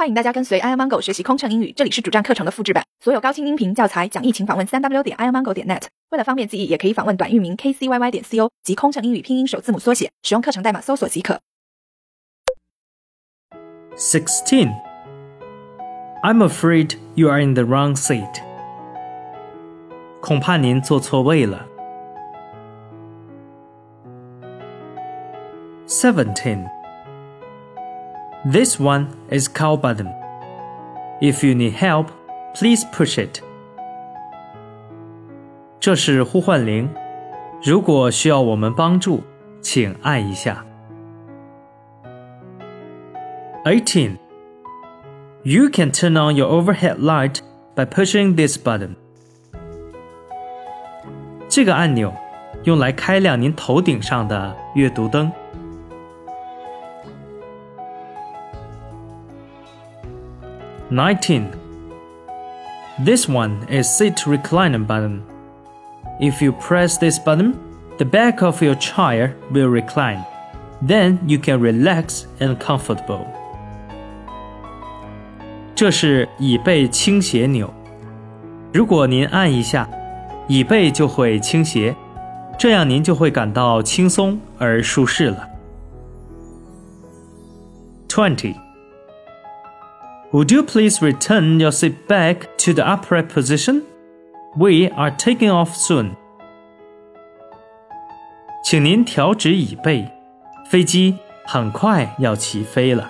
欢迎大家跟随 i amango 学习空乘英语，这里是主站课程的复制版，所有高清音频教材讲义，请访问三 w 点 i amango 点 net。为了方便记忆，也可以访问短域名 kcyy 点 co 及空乘英语拼音首字母缩写，使用课程代码搜索即可。16. I'm afraid you are in the wrong seat. 恐怕您坐错位了。Seventeen. This one is call button. If you need help, please push it. 这是呼唤铃，如果需要我们帮助，请按一下。18. You can turn on your overhead light by pushing this button. 这个按钮用来开亮您头顶上的阅读灯。19. This one is seat recliner button. If you press this button, the back of your chair will recline. Then you can relax and comfortable. 这是椅背倾斜钮。如果您按一下，椅背就会倾斜，这样您就会感到轻松而舒适了。20. Would you please return your seat back to the upright position? We are taking off soon. 请您调直椅背，飞机很快要起飞了。